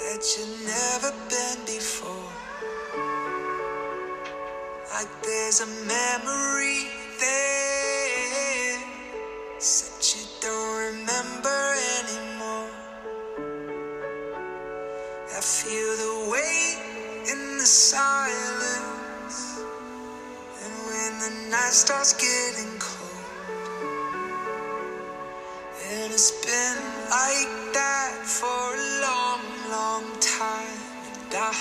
you've never been before. Like there's a memory there that you don't remember anymore. I feel the weight in the silence, and when the night starts getting cold, and it's been like that for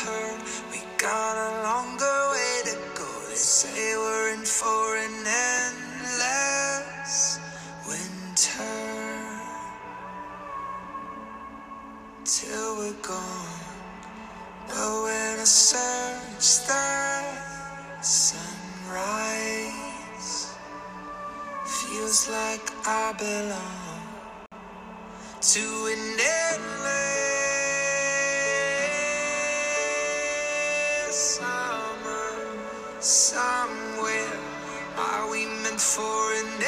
heard we got a longer way to go. They say we're in for an endless winter till we're gone. But when I search the sunrise, feels like I belong to an endless somewhere. Are we meant for an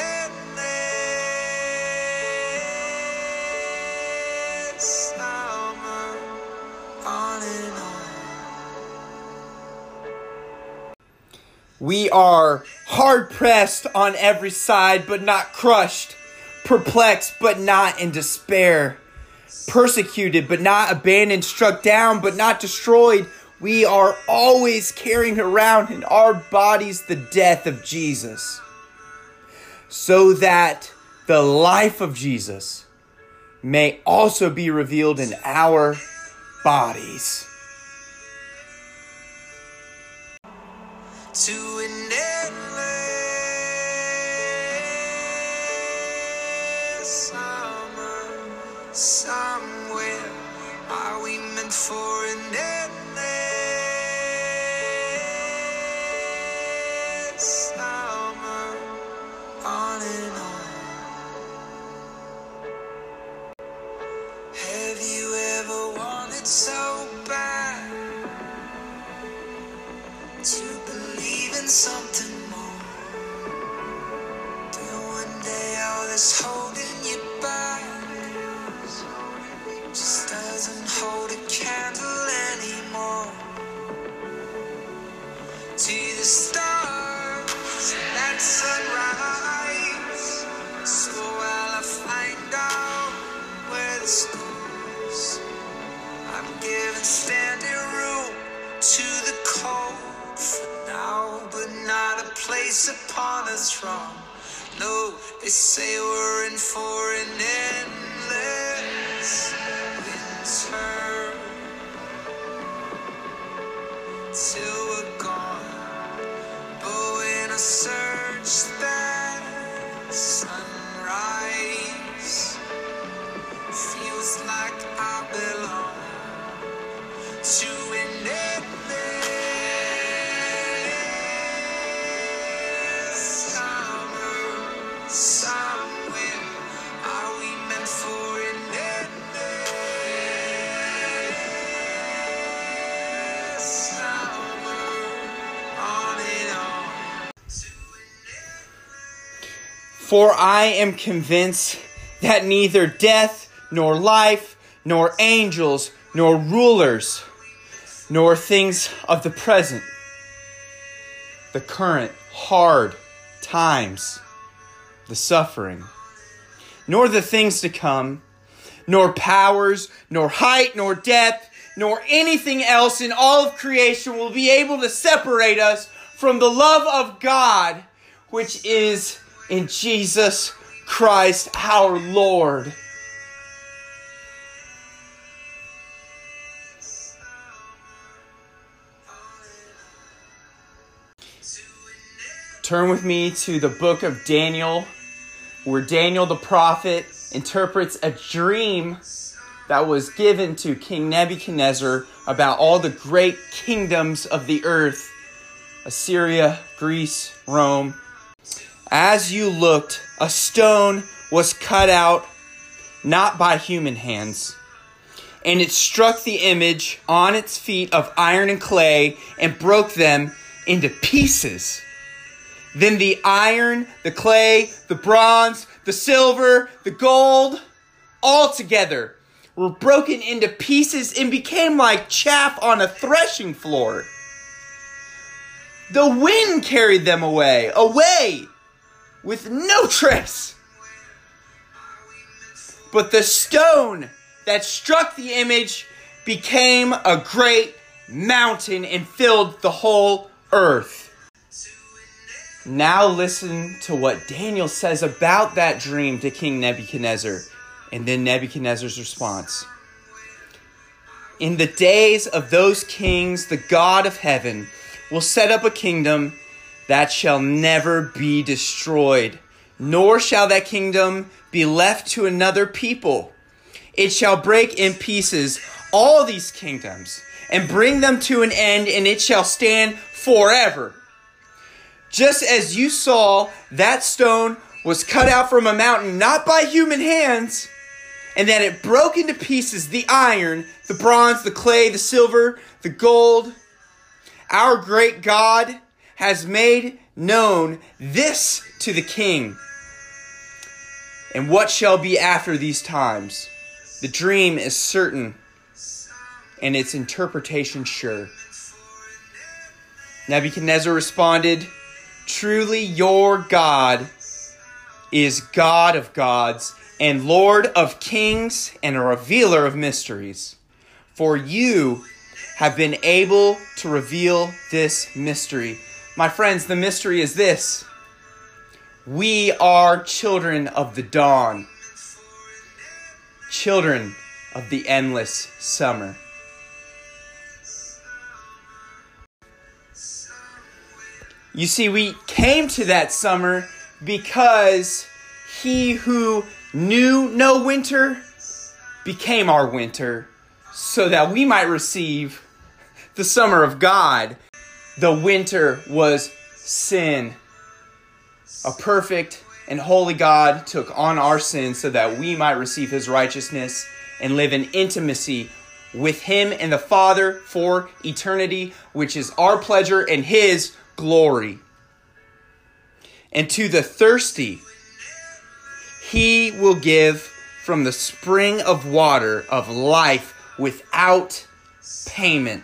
summer? On and on. We are hard pressed on every side, but not crushed, perplexed, but not in despair, persecuted, but not abandoned, struck down, but not destroyed. We are always carrying around in our bodies the death of Jesus, so that the life of Jesus may also be revealed in our bodies. to an endless summer somewhere. Place upon a throne. No, they say we're in for an endless For I am convinced that neither death, nor life, nor angels, nor rulers, nor things of the present, the current hard times, the suffering, nor the things to come, nor powers, nor height, nor depth, nor anything else in all of creation will be able to separate us from the love of God, which is in Jesus Christ our Lord. Turn with me to the book of Daniel, where Daniel the prophet interprets a dream that was given to King Nebuchadnezzar about all the great kingdoms of the earth Assyria, Greece, Rome. As you looked, a stone was cut out, not by human hands. And it struck the image on its feet of iron and clay and broke them into pieces. Then the iron, the clay, the bronze, the silver, the gold, all together were broken into pieces and became like chaff on a threshing floor. The wind carried them away, away, with no trace. But the stone that struck the image became a great mountain and filled the whole earth. Now listen to what Daniel says about that dream to King Nebuchadnezzar, and then Nebuchadnezzar's response. In the days of those kings, the God of heaven will set up a kingdom that shall never be destroyed, nor shall that kingdom be left to another people. It shall break in pieces all these kingdoms and bring them to an end, and it shall stand forever. Just as you saw that stone was cut out from a mountain, not by human hands, and that it broke into pieces the iron, the bronze, the clay, the silver, the gold. Our great God has made known this to the king. And what shall be after these times? The dream is certain, and its interpretation sure. Nebuchadnezzar responded, Truly, your God is God of gods and Lord of kings and a revealer of mysteries. For you have been able to reveal this mystery. My friends, the mystery is this we are children of the dawn, children of the endless summer. You see, we came to that summer because he who knew no winter became our winter so that we might receive the summer of God. The winter was sin. A perfect and holy God took on our sins so that we might receive his righteousness and live in intimacy with him and the Father for eternity, which is our pleasure and his glory. And to the thirsty, he will give from the spring of water of life without payment.